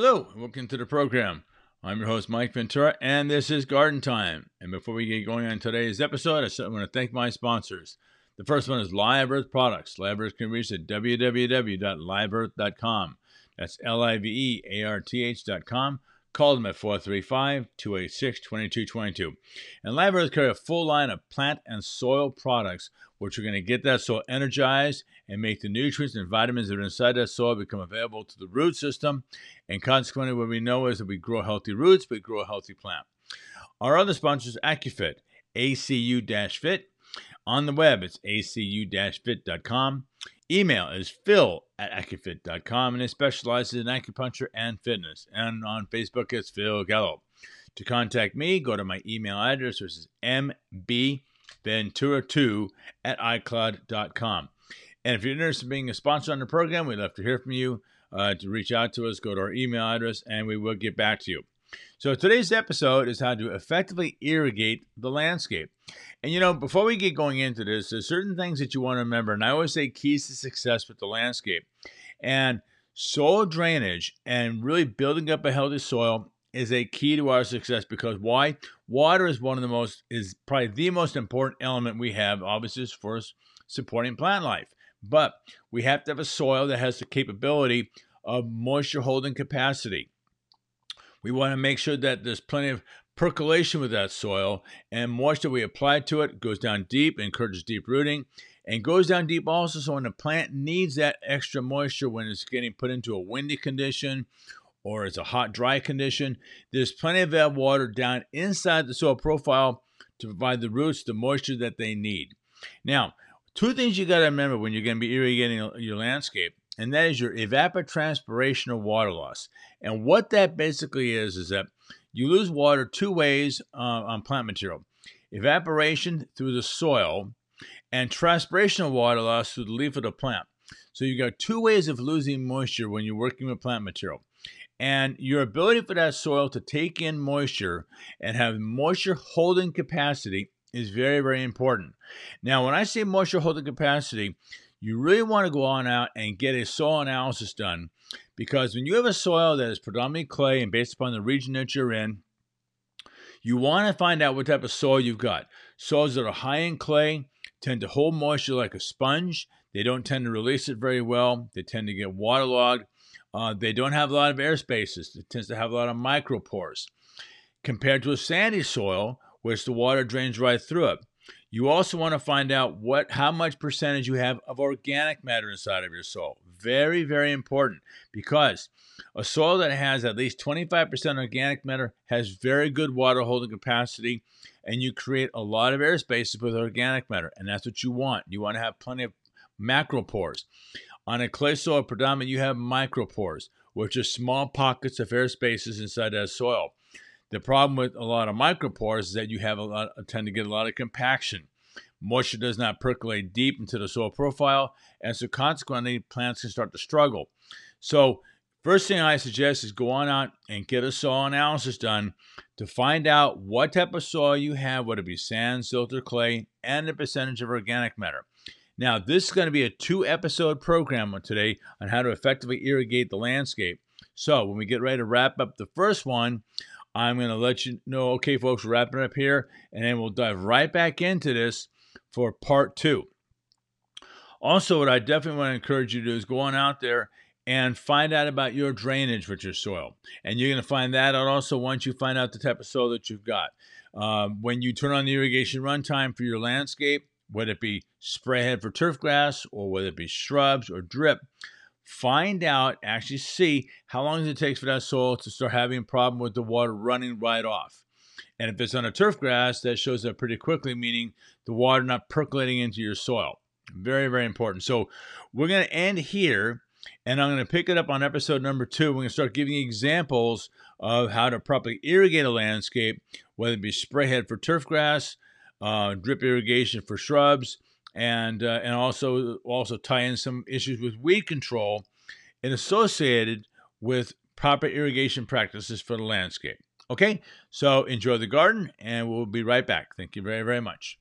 Hello, and welcome to the program. I'm your host, Mike Ventura, and this is Garden Time. And before we get going on today's episode, I want to thank my sponsors. The first one is Live Earth Products. Live Earth can reach at www.liveearth.com. That's L I V E A R T H.com. Call them at 435 286 2222. And Earth carry a full line of plant and soil products, which are going to get that soil energized and make the nutrients and vitamins that are inside that soil become available to the root system. And consequently, what we know is that we grow healthy roots, we grow a healthy plant. Our other sponsor is AcuFit, ACU Fit. On the web, it's acu-fit.com. Email is phil at acufit.com, and it specializes in acupuncture and fitness. And on Facebook, it's Phil Gallo. To contact me, go to my email address, which is mbventura2 at icloud.com. And if you're interested in being a sponsor on the program, we'd love to hear from you. Uh, to reach out to us, go to our email address, and we will get back to you. So today's episode is how to effectively irrigate the landscape. And you know, before we get going into this, there's certain things that you want to remember. And I always say keys to success with the landscape. And soil drainage and really building up a healthy soil is a key to our success because why? Water is one of the most is probably the most important element we have, obviously, for supporting plant life. But we have to have a soil that has the capability of moisture holding capacity. We want to make sure that there's plenty of percolation with that soil and moisture we apply to it goes down deep, encourages deep rooting, and goes down deep also so when the plant needs that extra moisture when it's getting put into a windy condition or it's a hot, dry condition, there's plenty of that water down inside the soil profile to provide the roots the moisture that they need. Now, two things you got to remember when you're going to be irrigating your landscape and that is your evapotranspiration or water loss. And what that basically is, is that you lose water two ways uh, on plant material evaporation through the soil and transpiration of water loss through the leaf of the plant. So you've got two ways of losing moisture when you're working with plant material. And your ability for that soil to take in moisture and have moisture holding capacity is very, very important. Now, when I say moisture holding capacity, you really want to go on out and get a soil analysis done because when you have a soil that is predominantly clay and based upon the region that you're in, you want to find out what type of soil you've got. Soils that are high in clay tend to hold moisture like a sponge. They don't tend to release it very well. They tend to get waterlogged. Uh, they don't have a lot of air spaces. It tends to have a lot of micropores. Compared to a sandy soil, which the water drains right through it. You also want to find out what how much percentage you have of organic matter inside of your soil. Very, very important because a soil that has at least 25% organic matter has very good water holding capacity and you create a lot of air spaces with organic matter and that's what you want. You want to have plenty of macropores. On a clay soil predominant you have micropores, which are small pockets of air spaces inside that soil. The problem with a lot of micropores is that you have a lot tend to get a lot of compaction. Moisture does not percolate deep into the soil profile, and so consequently, plants can start to struggle. So, first thing I suggest is go on out and get a soil analysis done to find out what type of soil you have, whether it be sand, silt, or clay, and the percentage of organic matter. Now, this is going to be a two episode program today on how to effectively irrigate the landscape. So, when we get ready to wrap up the first one, I'm going to let you know, okay, folks, wrapping up here, and then we'll dive right back into this for part two. Also, what I definitely want to encourage you to do is go on out there and find out about your drainage with your soil. And you're going to find that out also once you find out the type of soil that you've got. Um, when you turn on the irrigation runtime for your landscape, whether it be spray head for turf grass or whether it be shrubs or drip, find out, actually see how long it takes for that soil to start having a problem with the water running right off. And if it's on a turf grass, that shows up pretty quickly, meaning the water not percolating into your soil. Very, very important. So we're going to end here, and I'm going to pick it up on episode number two. We're going to start giving examples of how to properly irrigate a landscape, whether it be spray head for turf grass, uh, drip irrigation for shrubs, and uh, and also also tie in some issues with weed control and associated with proper irrigation practices for the landscape. Okay, so enjoy the garden, and we'll be right back. Thank you very very much.